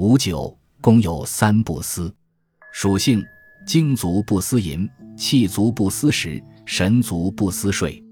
五九，公有三不思，属性，精足不思淫，气足不思食，神足不思睡。